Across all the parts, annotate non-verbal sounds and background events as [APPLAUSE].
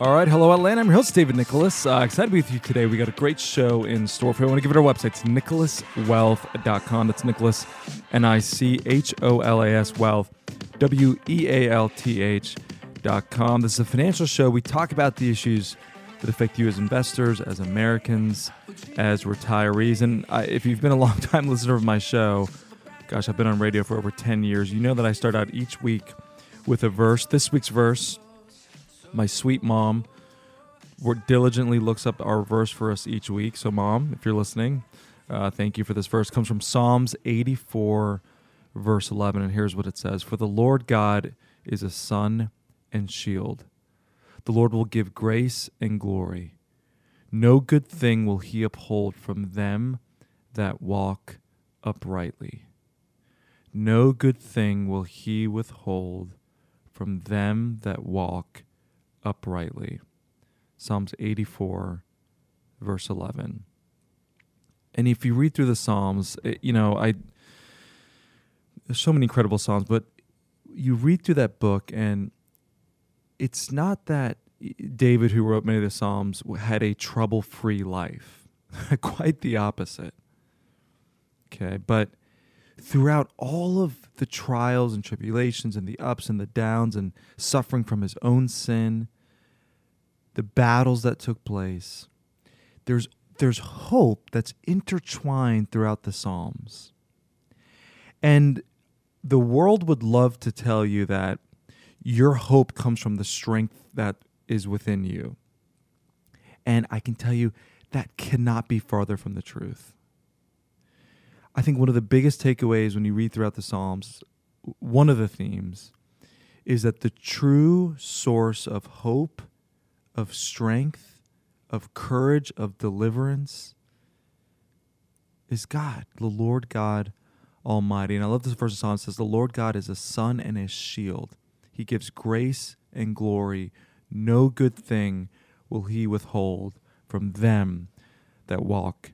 All right, hello Atlanta. I'm your host David Nicholas. Uh, excited to be with you today. We got a great show in store for you. I want to give it our website. It's nicholaswealth.com. That's Nicholas, N-I-C-H-O-L-A-S Wealth, W-E-A-L-T-H dot com. This is a financial show. We talk about the issues that affect you as investors, as Americans, as retirees. And I, if you've been a [LAUGHS] long time listener of my show, gosh, I've been on radio for over 10 years. You know that I start out each week with a verse. This week's verse my sweet mom diligently looks up our verse for us each week. So, mom, if you're listening, uh, thank you for this verse. It comes from Psalms 84, verse 11. And here's what it says For the Lord God is a sun and shield. The Lord will give grace and glory. No good thing will he uphold from them that walk uprightly. No good thing will he withhold from them that walk uprightly. Psalms 84, verse 11. And if you read through the Psalms, it, you know, I there's so many incredible Psalms, but you read through that book and it's not that David, who wrote many of the Psalms, had a trouble free life. [LAUGHS] Quite the opposite. Okay, but throughout all of the trials and tribulations and the ups and the downs and suffering from his own sin, the battles that took place, there's there's hope that's intertwined throughout the Psalms. And the world would love to tell you that your hope comes from the strength that is within you. And I can tell you that cannot be farther from the truth. I think one of the biggest takeaways when you read throughout the Psalms, one of the themes, is that the true source of hope, of strength, of courage, of deliverance is God, the Lord God Almighty. And I love this verse of Psalms says, The Lord God is a sun and a shield. He gives grace and glory. No good thing will he withhold from them that walk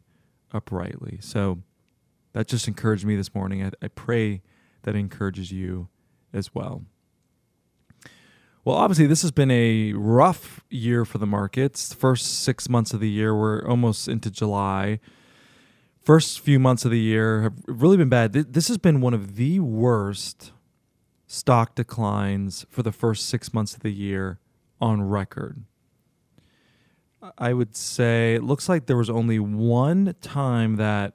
uprightly. So, that just encouraged me this morning. I, I pray that encourages you as well. Well, obviously, this has been a rough year for the markets. First six months of the year, we're almost into July. First few months of the year have really been bad. This has been one of the worst stock declines for the first six months of the year on record. I would say it looks like there was only one time that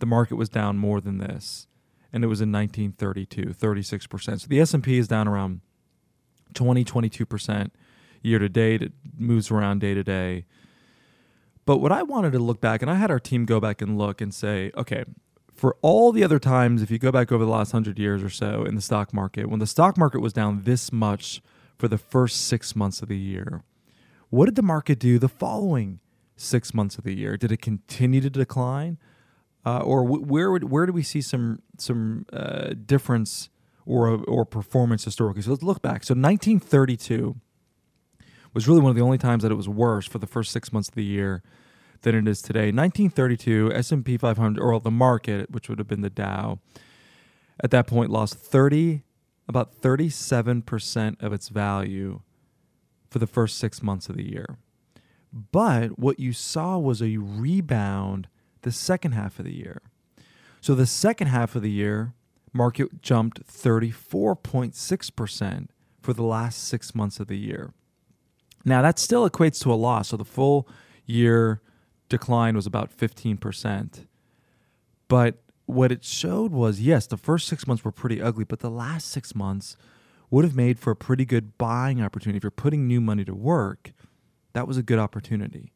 the market was down more than this, and it was in 1932, 36%. So the S&P is down around 20, 22% year to date. It moves around day to day. But what I wanted to look back, and I had our team go back and look and say, okay, for all the other times, if you go back over the last hundred years or so in the stock market, when the stock market was down this much for the first six months of the year, what did the market do the following six months of the year? Did it continue to decline? Uh, or where would where do we see some some uh, difference or or performance historically? So let's look back. So 1932 was really one of the only times that it was worse for the first six months of the year than it is today. 1932 S&P 500 or the market, which would have been the Dow, at that point lost 30 about 37 percent of its value for the first six months of the year. But what you saw was a rebound the second half of the year. So the second half of the year, market jumped 34.6% for the last six months of the year. Now that still equates to a loss. So the full year decline was about 15%. But what it showed was yes, the first six months were pretty ugly, but the last six months would have made for a pretty good buying opportunity. If you're putting new money to work, that was a good opportunity.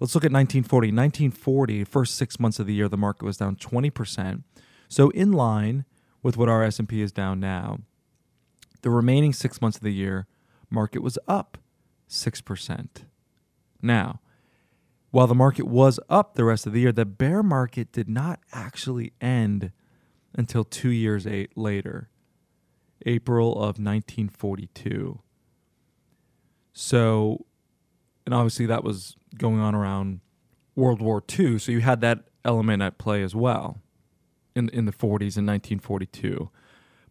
Let's look at 1940. 1940, first six months of the year, the market was down 20%. So in line with what our S&P is down now. The remaining six months of the year, market was up 6%. Now, while the market was up the rest of the year, the bear market did not actually end until two years later, April of 1942. So, and obviously that was going on around World War II, so you had that element at play as well in in the 40s in 1942.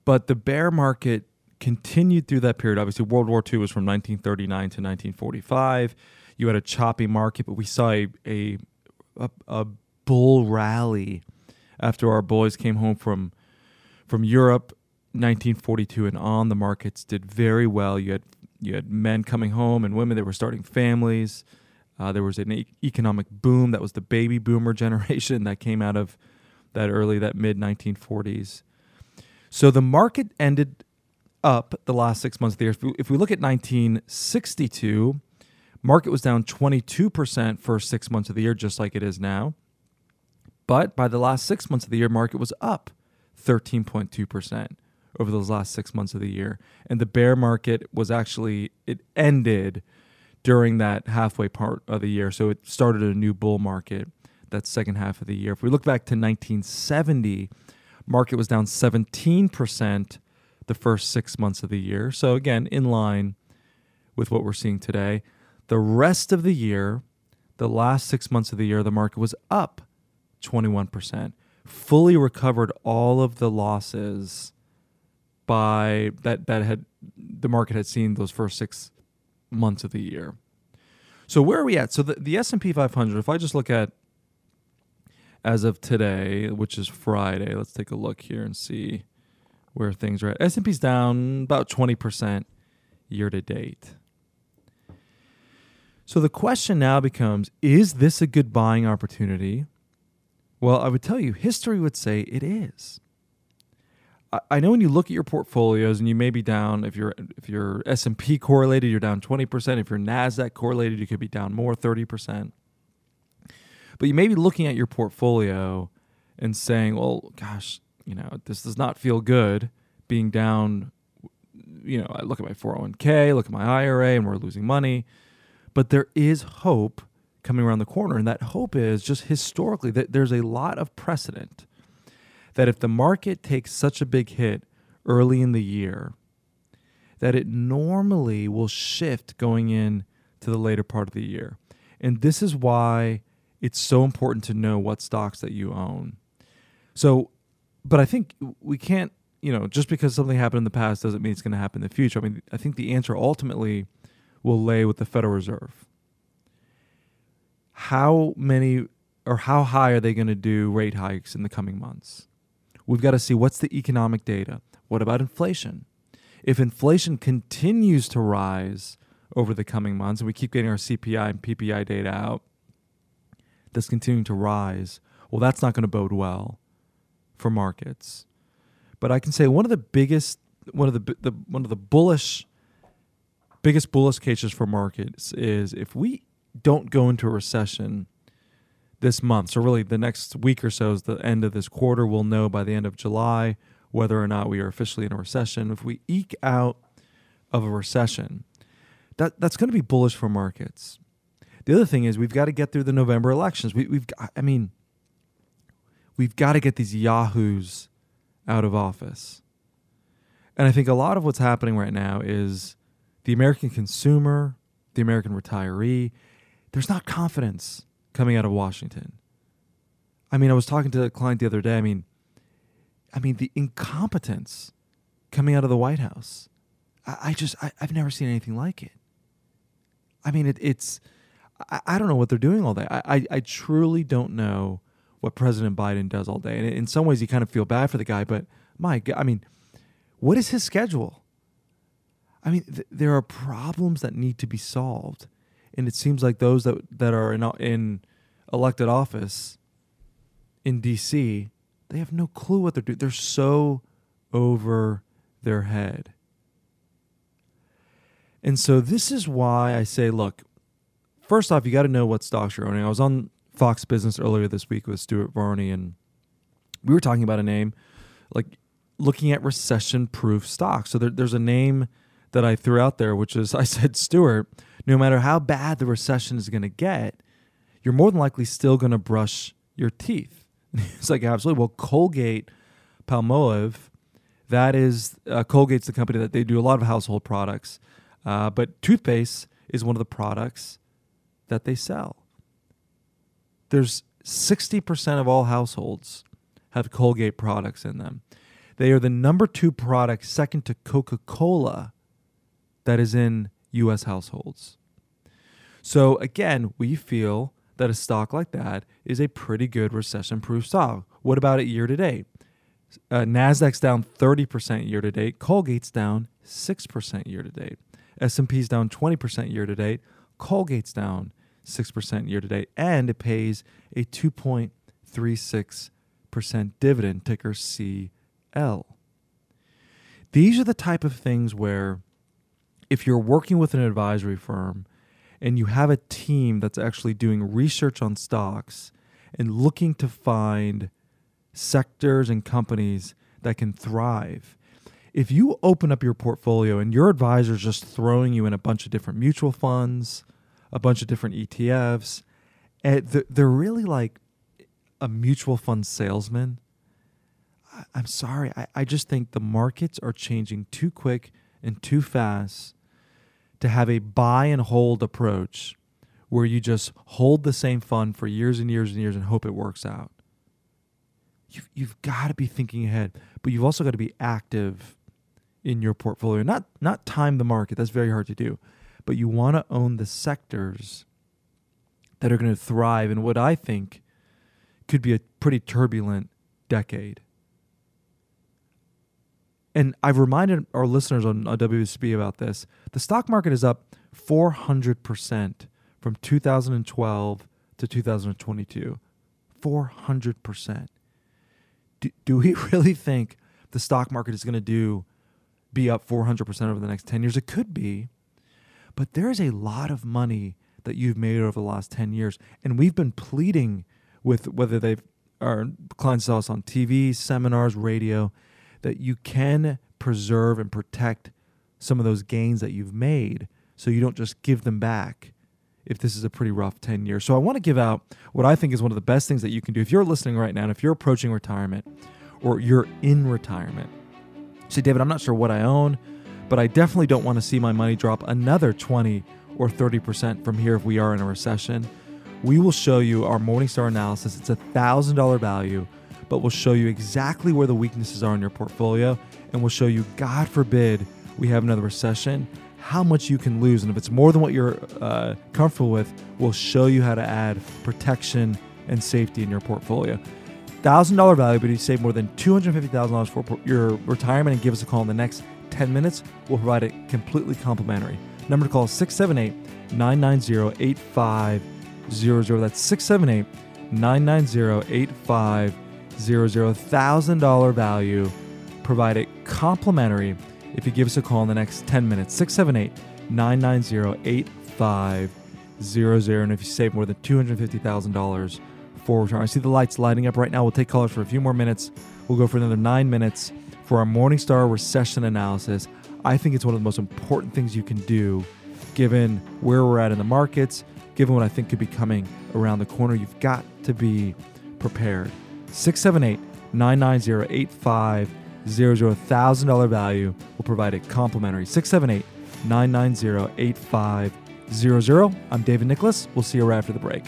But the bear market continued through that period. Obviously, World War II was from 1939 to 1945. You had a choppy market, but we saw a a, a, a bull rally after our boys came home from from Europe 1942 and on the markets did very well you had you had men coming home and women that were starting families uh, there was an e- economic boom that was the baby boomer [LAUGHS] generation that came out of that early that mid 1940s so the market ended up the last six months of the year. If we, if we look at 1962 market was down 22% for six months of the year just like it is now. But by the last six months of the year, market was up 13.2% over those last six months of the year. And the bear market was actually, it ended during that halfway part of the year. So it started a new bull market that second half of the year. If we look back to 1970, market was down 17% the first six months of the year. So again, in line with what we're seeing today. The rest of the year, the last six months of the year, the market was up 21%. Fully recovered all of the losses by that that had the market had seen those first 6 months of the year. So where are we at? So the, the S&P 500, if I just look at as of today, which is Friday, let's take a look here and see where things are at. S&P's down about 20% year to date. So the question now becomes is this a good buying opportunity well, I would tell you, history would say it is. I know when you look at your portfolios and you may be down if you're if you're S and P correlated, you're down twenty percent. If you're Nasdaq correlated, you could be down more, thirty percent. But you may be looking at your portfolio and saying, "Well, gosh, you know, this does not feel good being down." You know, I look at my 401k, look at my IRA, and we're losing money. But there is hope coming around the corner. And that hope is just historically that there's a lot of precedent that if the market takes such a big hit early in the year, that it normally will shift going in to the later part of the year. And this is why it's so important to know what stocks that you own. So, but I think we can't, you know, just because something happened in the past doesn't mean it's going to happen in the future. I mean, I think the answer ultimately will lay with the Federal Reserve how many or how high are they going to do rate hikes in the coming months? We've got to see what's the economic data. What about inflation? If inflation continues to rise over the coming months, and we keep getting our CPI and PPI data out, that's continuing to rise, well, that's not going to bode well for markets. But I can say one of the biggest, one of the, the one of the bullish, biggest bullish cases for markets is if we don't go into a recession this month. So, really, the next week or so is the end of this quarter. We'll know by the end of July whether or not we are officially in a recession. If we eke out of a recession, that, that's going to be bullish for markets. The other thing is we've got to get through the November elections. We, we've, got, I mean, we've got to get these yahoos out of office. And I think a lot of what's happening right now is the American consumer, the American retiree, there's not confidence coming out of Washington. I mean, I was talking to a client the other day. I mean, I mean the incompetence coming out of the White House. I, I just I, have never seen anything like it. I mean, it, it's I, I, don't know what they're doing all day. I, I, I truly don't know what President Biden does all day. And in some ways, you kind of feel bad for the guy. But my God, I mean, what is his schedule? I mean, th- there are problems that need to be solved and it seems like those that that are in in elected office in DC, they have no clue what they're doing. They're so over their head. And so this is why I say, look, first off, you got to know what stocks you're owning. I was on Fox Business earlier this week with Stuart Varney, and we were talking about a name like looking at recession proof stocks. So there, there's a name that I threw out there, which is [LAUGHS] I said, Stuart, no matter how bad the recession is going to get, you're more than likely still going to brush your teeth. [LAUGHS] It's like, absolutely. Well, Colgate Palmolive, that is, uh, Colgate's the company that they do a lot of household products, uh, but toothpaste is one of the products that they sell. There's 60% of all households have Colgate products in them. They are the number two product, second to Coca Cola, that is in US households. So, again, we feel that a stock like that is a pretty good recession proof stock. What about it year to date? Uh, Nasdaq's down 30% year to date. Colgate's down 6% year to date. S&P's down 20% year to date. Colgate's down 6% year to date and it pays a 2.36% dividend ticker CL. These are the type of things where if you're working with an advisory firm and you have a team that's actually doing research on stocks and looking to find sectors and companies that can thrive. If you open up your portfolio and your advisor is just throwing you in a bunch of different mutual funds, a bunch of different ETFs, and eh, they're really like a mutual fund salesman. I'm sorry. I just think the markets are changing too quick and too fast to have a buy and hold approach where you just hold the same fund for years and years and years and hope it works out. You've, you've got to be thinking ahead, but you've also got to be active in your portfolio. Not not time the market. That's very hard to do. But you want to own the sectors that are going to thrive in what I think could be a pretty turbulent decade. And I've reminded our listeners on, WSB about this. The stock market is up 400% from 2012 to 2022. 400%. Do, do we [LAUGHS] really think the stock market is going to do be up 400% over the next 10 years? It could be. But there is a lot of money that you've made over the last 10 years. And we've been pleading with whether they've our clients saw us on TV, seminars, radio, that you can preserve and protect some of those gains that you've made so you don't just give them back if this is a pretty rough 10 years. So I want to give out what I think is one of the best things that you can do if you're listening right now and if you're approaching retirement or you're in retirement. Say, David, I'm not sure what I own, but I definitely don't want to see my money drop another 20 or 30% from here if we are in a recession. We will show you our Morningstar analysis. It's a $1,000 value but we'll show you exactly where the weaknesses are in your portfolio and we'll show you, God forbid, we have another recession, how much you can lose. And if it's more than what you're uh, comfortable with, we'll show you how to add protection and safety in your portfolio. $1,000 value, but you save more than $250,000 for your retirement and give us a call in the next 10 minutes. We'll provide it completely complimentary. Number to call is 678 990 8500. That's 678 990 8500 $0,000 value. Provide it complimentary if you give us a call in the next 10 minutes. 678 990 8500. And if you save more than $250,000 for return, I see the lights lighting up right now. We'll take callers for a few more minutes. We'll go for another nine minutes for our Morningstar recession analysis. I think it's one of the most important things you can do given where we're at in the markets, given what I think could be coming around the corner. You've got to be prepared. 678 990 8500. $1,000 value will provide it complimentary. 678 990 8500. I'm David Nicholas. We'll see you right after the break.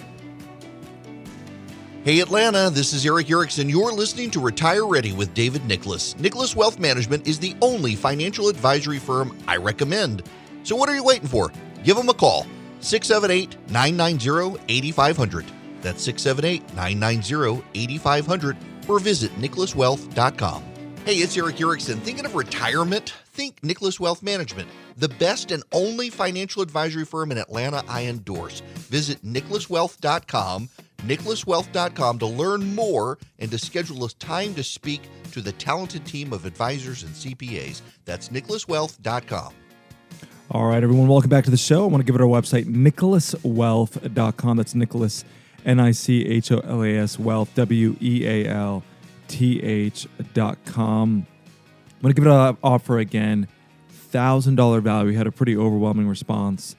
Hey Atlanta, this is Erick Erickson. You're listening to Retire Ready with David Nicholas. Nicholas Wealth Management is the only financial advisory firm I recommend. So what are you waiting for? Give them a call. 678 990 8500. That's 678 990 8500 or visit nicholaswealth.com. Hey, it's Erick Erickson. Thinking of retirement? Think Nicholas Wealth Management, the best and only financial advisory firm in Atlanta I endorse. Visit nicholaswealth.com, nicholaswealth.com to learn more and to schedule a time to speak to the talented team of advisors and CPAs. That's nicholaswealth.com. All right, everyone, welcome back to the show. I want to give it our website, nicholaswealth.com. That's Nicholas, N I C H O L A S, wealth, W E A L T H dot com. I'm going to give it an offer again. $1,000 value. We had a pretty overwhelming response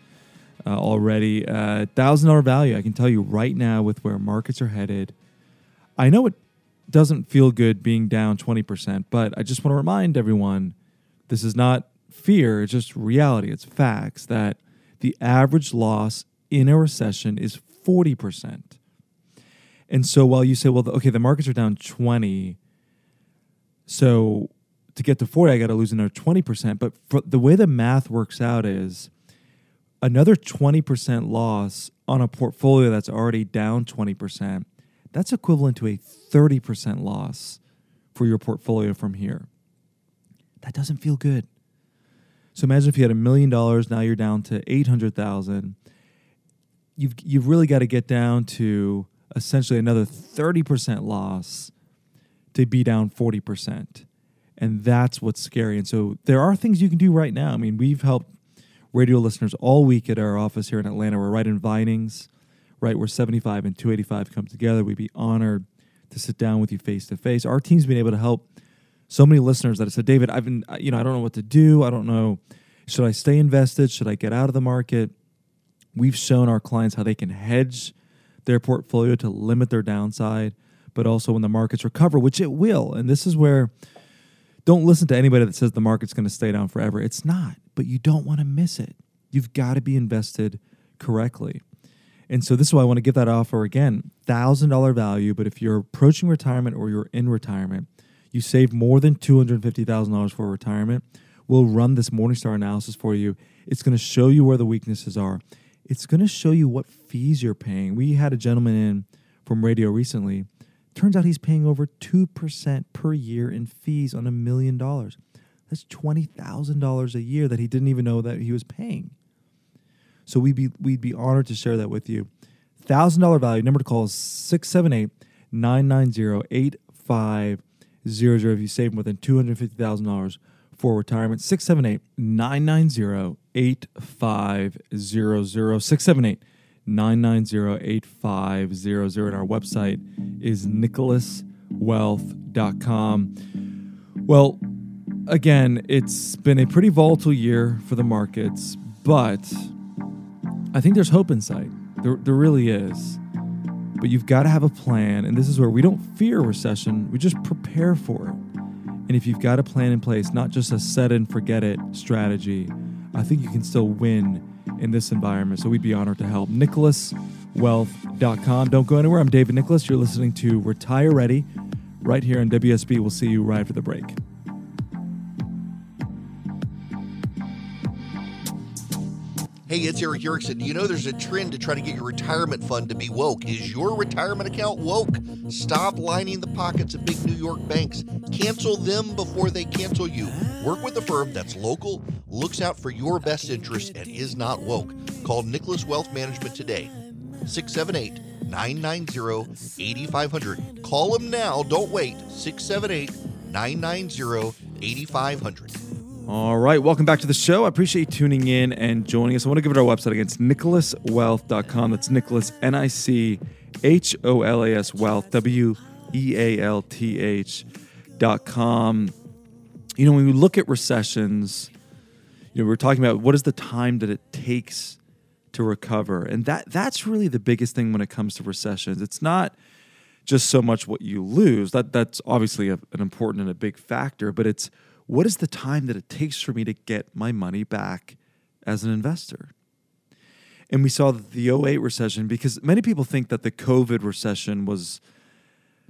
uh, already. Uh, $1,000 value, I can tell you right now, with where markets are headed. I know it doesn't feel good being down 20%, but I just want to remind everyone this is not fear, it's just reality, it's facts that the average loss in a recession is 40%. And so while you say, well, okay, the markets are down 20, so to get to 40, I got to lose another 20%. But the way the math works out is another 20% loss on a portfolio that's already down 20%, that's equivalent to a 30% loss for your portfolio from here. That doesn't feel good. So imagine if you had a million dollars, now you're down to 800,000. You've you've really got to get down to essentially another 30% loss to be down 40%. And that's what's scary. And so there are things you can do right now. I mean, we've helped radio listeners all week at our office here in Atlanta. We're right in Vinings, right where 75 and 285 come together. We'd be honored to sit down with you face to face. Our team's been able to help so many listeners that have said, David, I've been, you know, I don't know what to do. I don't know. Should I stay invested? Should I get out of the market? We've shown our clients how they can hedge their portfolio to limit their downside, but also when the markets recover, which it will. And this is where don't listen to anybody that says the market's going to stay down forever. It's not, but you don't want to miss it. You've got to be invested correctly. And so this is why I want to give that offer again $1,000 value. But if you're approaching retirement or you're in retirement, you save more than $250,000 for retirement. We'll run this Morningstar analysis for you. It's going to show you where the weaknesses are. It's going to show you what fees you're paying. We had a gentleman in from radio recently Turns out he's paying over 2% per year in fees on a million dollars. That's $20,000 a year that he didn't even know that he was paying. So we'd be, we'd be honored to share that with you. $1,000 value. Number to call is 678 990 8500 if you save more than $250,000 for retirement. 678 990 8500. 678 990-8500 and our website is nicholaswealth.com. Well, again, it's been a pretty volatile year for the markets, but I think there's hope in sight. There, there really is. But you've got to have a plan, and this is where we don't fear recession, we just prepare for it. And if you've got a plan in place, not just a set and forget it strategy, I think you can still win in this environment. So we'd be honored to help. NicholasWealth.com. Don't go anywhere. I'm David Nicholas. You're listening to Retire Ready right here on WSB. We'll see you right after the break. Hey, it's Erick Erickson. You know there's a trend to try to get your retirement fund to be woke. Is your retirement account woke? Stop lining the pockets of big New York banks. Cancel them before they cancel you. Work with a firm that's local, looks out for your best interest, and is not woke. Call Nicholas Wealth Management today. 678 990 8500. Call them now. Don't wait. 678 990 8500. All right, welcome back to the show. I appreciate you tuning in and joining us. I want to give it our website again. It's nicholaswealth.com. That's Nicholas, N I C H O L A S Wealth, W E A L T H.com. You know, when we look at recessions, you know, we're talking about what is the time that it takes to recover. And that that's really the biggest thing when it comes to recessions. It's not just so much what you lose. That that's obviously a, an important and a big factor, but it's what is the time that it takes for me to get my money back as an investor? And we saw the 08 recession because many people think that the COVID recession was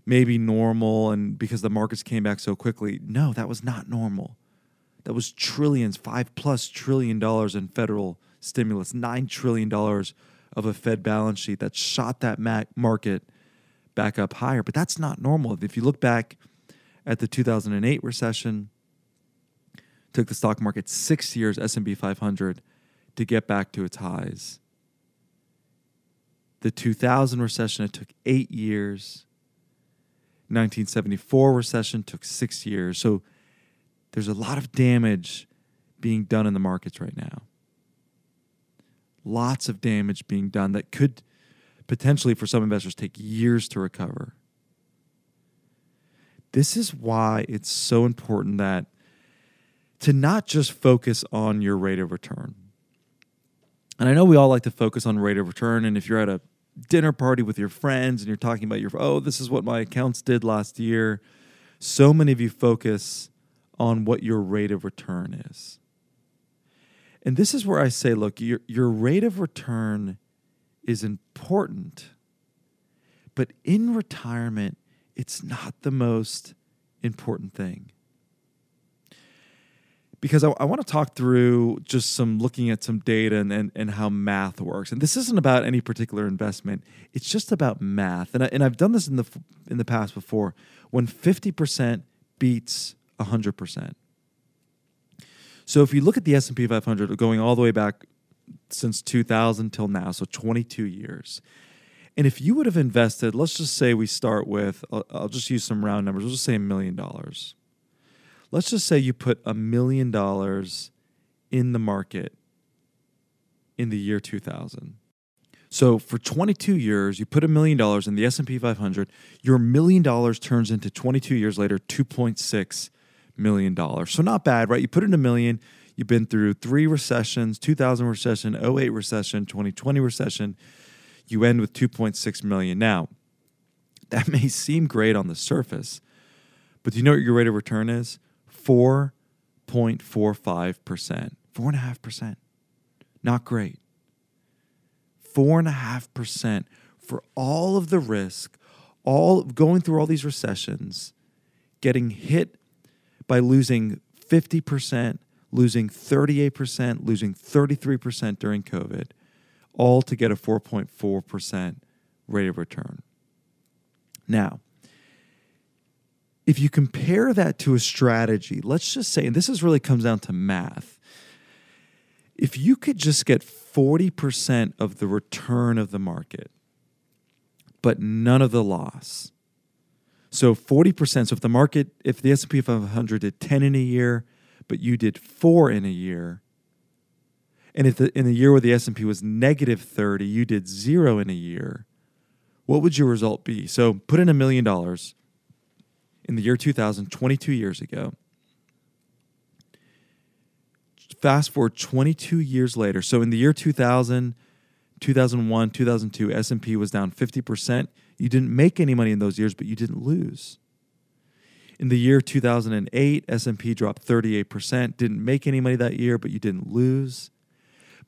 maybe normal and because the markets came back so quickly. No, that was not normal. That was trillions, five plus trillion dollars in federal stimulus, nine trillion dollars of a Fed balance sheet that shot that market back up higher. But that's not normal. If you look back at the 2008 recession, took the stock market six years, S&P 500, to get back to its highs. The 2000 recession, it took eight years. 1974 recession took six years. So there's a lot of damage being done in the markets right now. lots of damage being done that could potentially, for some investors, take years to recover. This is why it's so important that to not just focus on your rate of return. And I know we all like to focus on rate of return. And if you're at a dinner party with your friends and you're talking about your, oh, this is what my accounts did last year, so many of you focus on what your rate of return is. And this is where I say, look, your, your rate of return is important, but in retirement, it's not the most important thing. Because I, I want to talk through just some looking at some data and, and, and how math works. And this isn't about any particular investment, it's just about math. And, I, and I've done this in the, in the past before. When 50% beats 100%. So if you look at the S&P 500 going all the way back since 2000 till now, so 22 years. And if you would have invested, let's just say we start with, I'll, just use some round numbers. We'll just say a million dollars. Let's just say you put a million dollars in the market in the year 2000. So for 22 years, you put a million dollars in the S&P 500. Your million dollars turns into 22 years later 2.6 million dollars. So not bad, right? You put in a million, You've been through three recessions 2000 recession, 08 recession, 2020 recession. You end with 2.6 million. Now, that [LAUGHS] may seem great on the surface, but do you know what your rate of return is? 4.45%. 4.5%. Not great. 4.5% for all of the risk, all going through all these recessions, getting hit by losing 50%, losing 38%, losing 33% during COVID, all to get a 4.4% rate of return. Now, if you compare that to a strategy, let's just say, and this is really comes down to math. If you could just get 40% of the return of the market, but none of the loss. So 40%, so if the market, if the S&P 500 did 10 in a year, but you did four in a year. And if the, in the year where the S&P was negative 30, you did zero in a year, what would your result be? So put in a million dollars in the year 2000, 22 years ago. Fast forward 22 years later. So in the year 2000, 2001, 2002, S&P was down 50%. You didn't make any money in those years, but you didn't lose. In the year 2008, S&P dropped 38%, didn't make any money that year, but you didn't lose.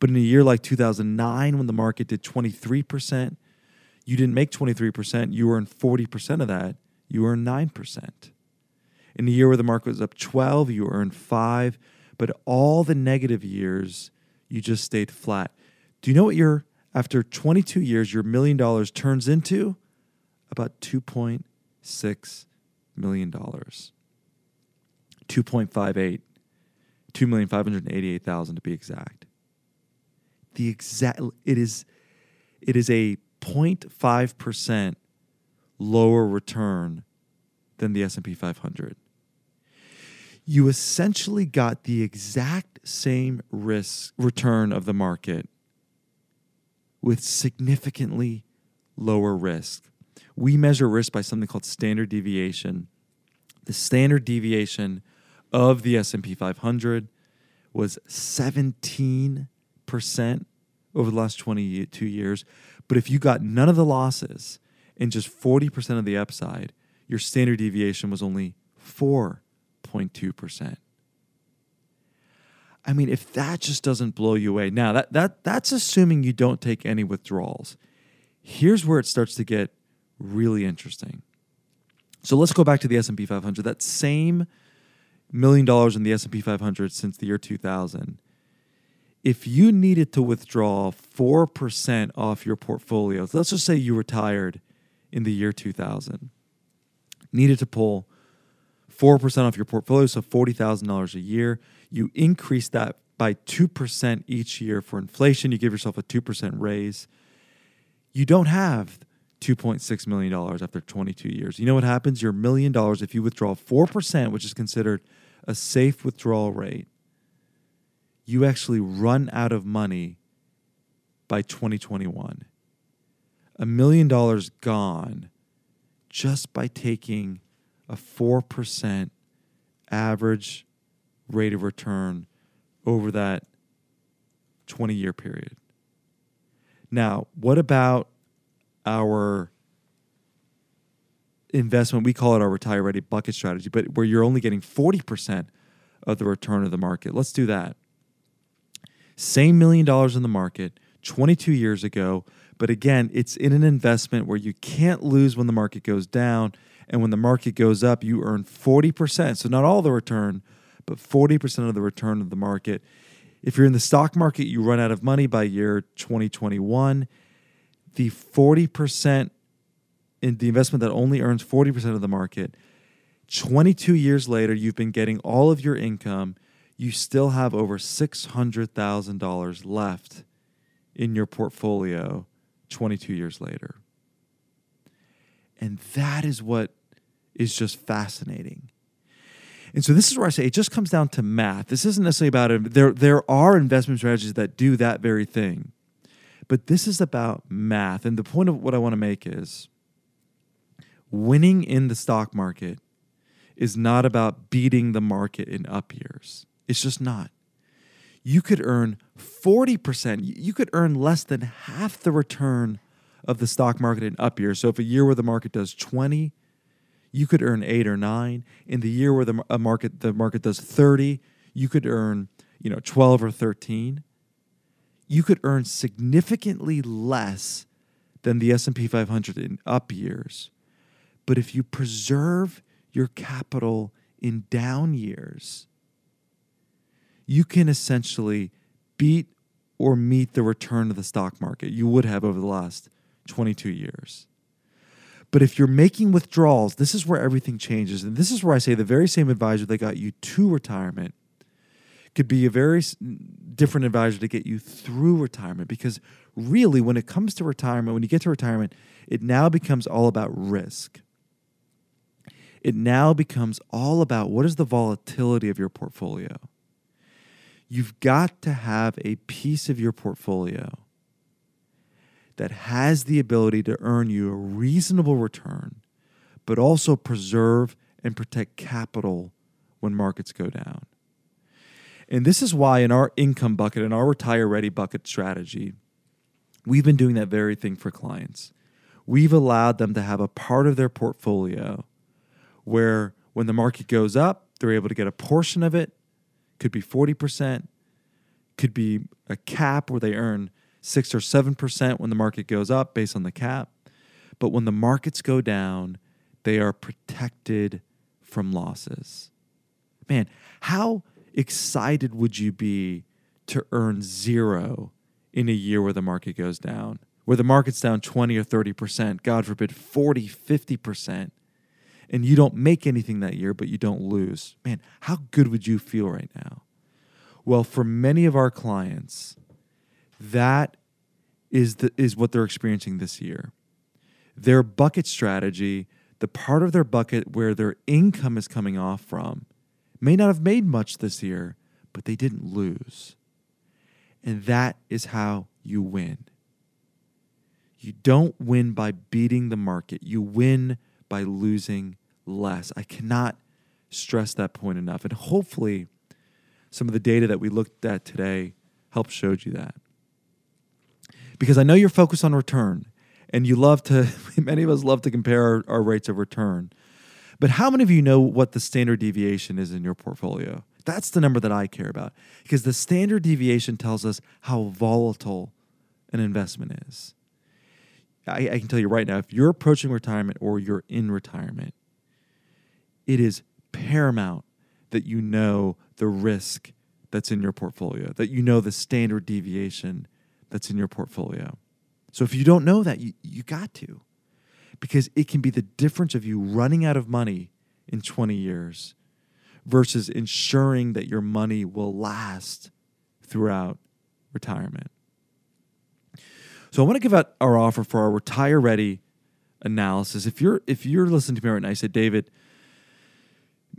But in a year like 2009 when the market did 23%, you didn't make 23%, you earned 40% of that, you earned 9%. In a year where the market was up 12, you earned 5, but all the negative years you just stayed flat. Do you know what your after 22 years your million dollars turns into? About 2.6 million dollars. 2.58 2,588,000 to be exact. The exact it is it is a 0.5% lower return than the S&P 500. You essentially got the exact same risk return of the market with significantly lower risk we measure risk by something called standard deviation. The standard deviation of the S&P 500 was 17% over the last 22 years. But if you got none of the losses and just 40% of the upside, your standard deviation was only 4.2%. I mean, if that just doesn't blow you away. Now, that that that's assuming you don't take any withdrawals. Here's where it starts to get really interesting. So let's go back to the S&P 500. That same million dollars in the S&P 500 since the year 2000. If you needed to withdraw 4% off your portfolio, let's just say you retired in the year 2000, needed to pull 4% off your portfolio, so $40,000 a year. You increase that by 2% each year for inflation. You give yourself a 2% raise. You don't have $2.6 million after 22 years. You know what happens? Your million dollars, if you withdraw 4%, which is considered a safe withdrawal rate, you actually run out of money by 2021. A million dollars gone just by taking a 4% average rate of return over that 20 year period. Now, what about our investment? We call it our retire ready bucket strategy, but where you're only getting 40% of the return of the market. Let's do that. Same million dollars in the market 22 years ago, but again, it's in an investment where you can't lose when the market goes down. And when the market goes up, you earn 40%. So, not all the return, but 40% of the return of the market. If you're in the stock market, you run out of money by year 2021. The 40% in the investment that only earns 40% of the market, 22 years later, you've been getting all of your income. You still have over $600,000 left in your portfolio 22 years later. And that is what is just fascinating. And so this is where I say it just comes down to math. This isn't necessarily about it. There, there are investment strategies that do that very thing. But this is about math. And the point of what I want to make is winning in the stock market is not about beating the market in up years. It's just not. You could earn 40%, you could earn less than half the return of the stock market in up years. So if a year where the market does 20, you could earn 8 or 9. In the year where the market the market does 30, you could earn, you know, 12 or 13. You could earn significantly less than the S&P 500 in up years. But if you preserve your capital in down years, you can essentially beat or meet the return of the stock market you would have over the last 22 years. But if you're making withdrawals, this is where everything changes. And this is where I say the very same advisor that got you to retirement could be a very different advisor to get you through retirement. Because really, when it comes to retirement, when you get to retirement, it now becomes all about risk. It now becomes all about what is the volatility of your portfolio. You've got to have a piece of your portfolio that has the ability to earn you a reasonable return, but also preserve and protect capital when markets go down. And this is why, in our income bucket, in our retire ready bucket strategy, we've been doing that very thing for clients. We've allowed them to have a part of their portfolio where when the market goes up, they're able to get a portion of it could be 40%, could be a cap where they earn 6 or 7% when the market goes up based on the cap. But when the markets go down, they are protected from losses. Man, how excited would you be to earn zero in a year where the market goes down? Where the market's down 20 or 30%, God forbid 40, 50% and you don't make anything that year, but you don't lose, man, how good would you feel right now? Well, for many of our clients, that is the, is what they're experiencing this year. Their bucket strategy, the part of their bucket where their income is coming off from, may not have made much this year, but they didn't lose. And that is how you win. You don't win by beating the market. You win by losing less. I cannot stress that point enough. And hopefully, some of the data that we looked at today helped showed you that. Because I know you're focused on return and you love to, [LAUGHS] many of us love to compare our, our rates of return. But how many of you know what the standard deviation is in your portfolio? That's the number that I care about because the standard deviation tells us how volatile an investment is. I, I, can tell you right now if you're approaching retirement or you're in retirement, it is paramount that you know the risk that's in your portfolio, that you know the standard deviation that's in your portfolio. So if you don't know that, you, you got to, because it can be the difference of you running out of money in 20 years versus ensuring that your money will last throughout retirement. So I want to give out our offer for our retire ready analysis. If you're if you're listening to me right now, I said, David,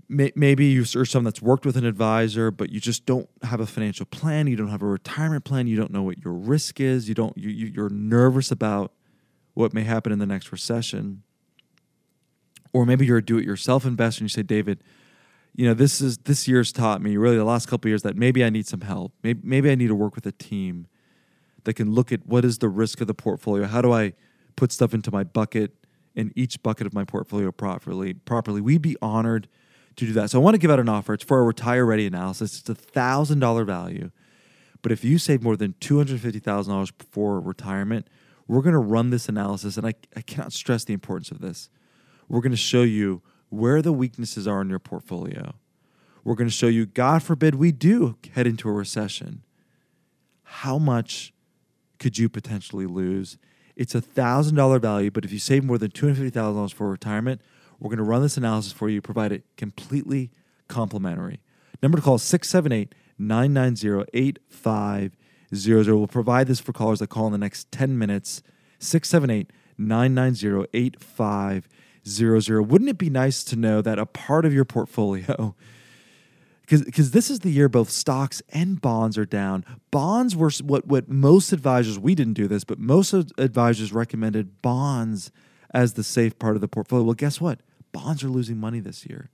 may, maybe you're someone that's worked with an advisor, but you just don't have a financial plan. You don't have a retirement plan. You don't know what your risk is. You don't. You, you're nervous about what may happen in the next recession. Or maybe you're a do-it-yourself investor and you say, David, you know this is this year's taught me really the last couple years that maybe I need some help. Maybe maybe I need to work with a team that can look at what is the risk of the portfolio. How do I put stuff into my bucket in each bucket of my portfolio properly? Properly, we'd be honored to do that. So I want to give out an offer. It's for a retire ready analysis. It's a thousand dollar value, but if you save more than two hundred fifty thousand dollars for retirement, we're going to run this analysis, and I, I cannot stress the importance of this. We're going to show you where the weaknesses are in your portfolio. We're going to show you, God forbid, we do head into a recession. How much could you potentially lose? It's a thousand dollar value, but if you save more than two hundred fifty thousand dollars for retirement, we're going to run this analysis for you, provide it completely complimentary. Number to call is 678 990 8500. We'll provide this for callers that call in the next 10 minutes. 678 990 8500 zero zero. Wouldn't it be nice to know that a part of your portfolio, [LAUGHS] because this is the year both stocks and bonds are down. Bonds were what what most advisors we didn't do this, but most advisors recommended bonds as the safe part of the portfolio. Well, guess what? Bonds are losing money this year.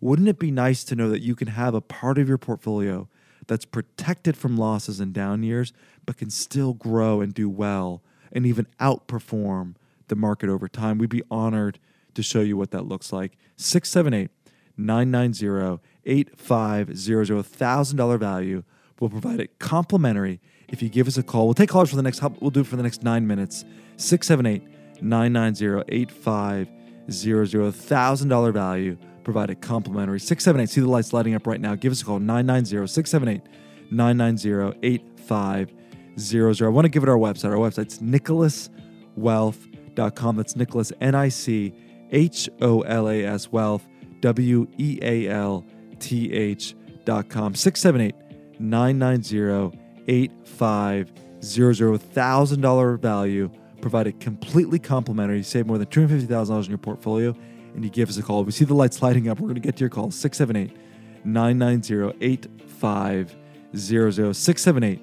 Wouldn't it be nice to know that you can have a part of your portfolio that's protected from losses in down years, but can still grow and do well and even outperform the market over time? We'd be honored to show you what that looks like. 678 990 8500, $1,000 value. We'll provide it complimentary if you give us a call. We'll take calls for the next, we'll do it for the next nine minutes. 678 990 8500, $1,000 value. Provide it complimentary. 678, see the lights lighting up right now. Give us a call, 990 678 990 8500. I want to give it our website. Our website's nicholaswealth.com. That's Nicholas, N I C H O L A S Wealth, W E A L T H dot com. 678 990 8500. $1,000 value provided completely complimentary. You save more than $250,000 in your portfolio and you give us a call. We see the lights lighting up. We're going to get to your call 678 990 8500. 678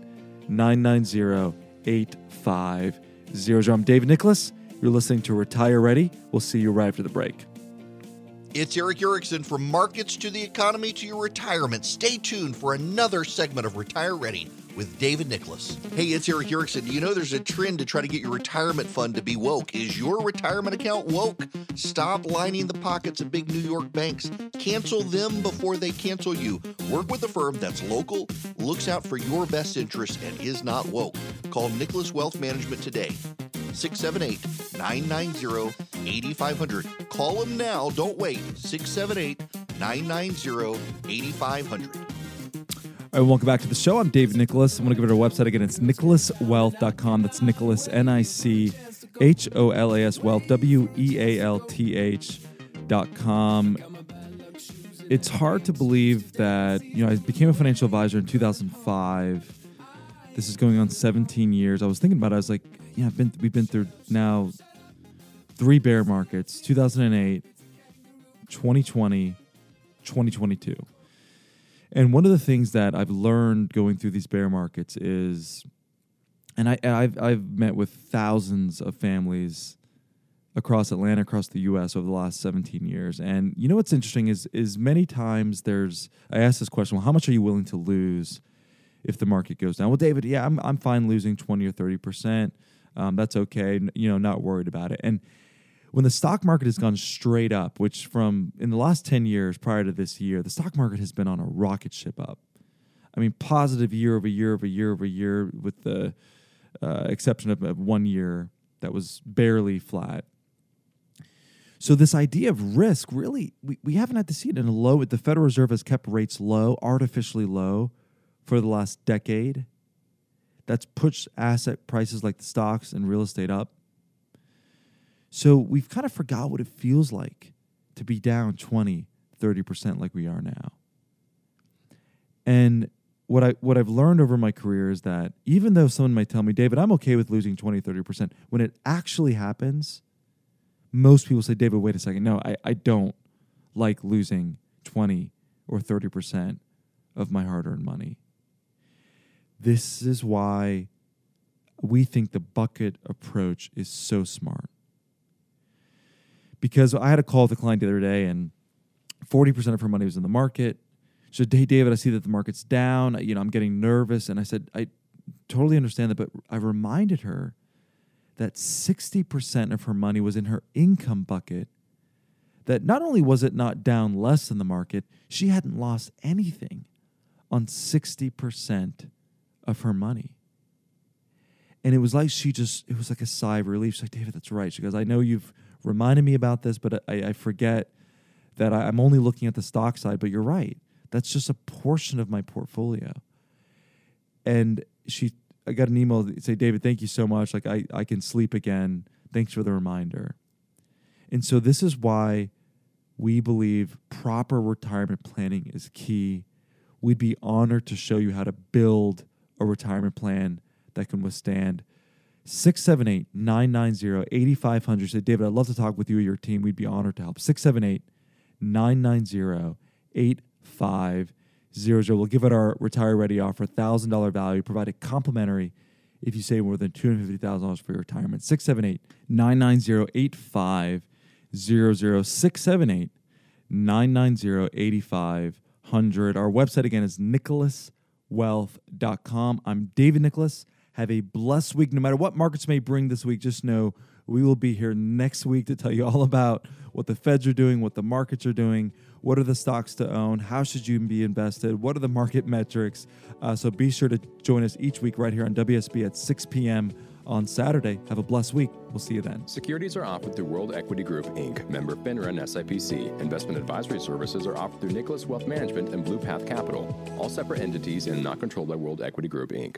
990 8500. I'm David Nicholas. You're listening to Retire Ready. We'll see you right after the break. It's Erick Erickson from markets to the economy to your retirement. Stay tuned for another segment of Retire Ready with David Nicholas. Hey, it's Erick Erickson. You know there's a trend to try to get your retirement fund to be woke. Is your retirement account woke? Stop lining the pockets of big New York banks. Cancel them before they cancel you. Work with a firm that's local, looks out for your best interests, and is not woke. Call Nicholas Wealth Management today. 678 990 8500. Call them now. Don't wait. 678 990 8500. All right, welcome back to the show. I'm David Nicholas. I'm going to give it our website again. It's nicholaswealth.com. That's Nicholas, N I C H O L A S Wealth, W E A L T H.com. It's hard to believe that, you know, I became a financial advisor in 2005. This is going on 17 years. I was thinking about it. I was like, yeah, I've been, we've been through now three bear markets 2008, 2020, 2022. And one of the things that I've learned going through these bear markets is, and I, I've, I've met with thousands of families across Atlanta, across the U.S. over the last 17 years. And you know what's interesting is, is many times there's, I ask this question, well, how much are you willing to lose if the market goes down? Well, David, yeah, I'm, I'm fine losing 20 or 30%. Um, that's okay. You know, not worried about it. And when the stock market has gone straight up, which from in the last 10 years prior to this year, the stock market has been on a rocket ship up. I mean, positive year over year over year over year, with the uh, exception of, of one year that was barely flat. So this idea of risk really we, we haven't had to see it in a low. The Federal Reserve has kept rates low, artificially low, for the last decade. That's pushed asset prices like the stocks and real estate up. So we've kind of forgot what it feels like to be down 20, 30% like we are now. And what I what I've learned over my career is that even though someone might tell me, David, I'm okay with losing 20, 30%, when it actually happens, most people say, David, wait a second. No, I, I don't like losing 20 or 30% of my hard earned money. This is why we think the bucket approach is so smart. Because I had a call with a client the other day, and 40% of her money was in the market. She said, Hey, David, I see that the market's down. You know, I'm getting nervous. And I said, I totally understand that. But I reminded her that 60% of her money was in her income bucket. That not only was it not down less than the market, she hadn't lost anything on 60% of her money. And it was like she just, it was like a sigh of relief. She's like, David, that's right. She goes, I know you've reminded me about this, but I, I forget that I, I'm only looking at the stock side, but you're right. That's just a portion of my portfolio. And she, I got an email that say, David, thank you so much. Like I, I can sleep again. Thanks for the reminder. And so this is why we believe proper retirement planning is key. We'd be honored to show you how to build a retirement plan that can withstand 678 990 8500. Say, David, I'd love to talk with you or your team. We'd be honored to help. 678 990 8500. We'll give it our retire ready offer, $1,000 value, provided complimentary if you save more than $250,000 for your retirement. 678 990 8500. 678 990 8500. Our website again is nicholaswealth.com. I'm David Nicholas. Have a blessed week. No matter what markets may bring this week, just know we will be here next week to tell you all about what the feds are doing, what the markets are doing, what are the stocks to own, how should you be invested, what are the market metrics. Uh, so be sure to join us each week right here on WSB at 6 p.m. on Saturday. Have a blessed week. We'll see you then. Securities are offered through World Equity Group, Inc., member FINRA and SIPC. Investment advisory services are offered through Nicholas Wealth Management and Blue Path Capital, all separate entities and not controlled by World Equity Group, Inc.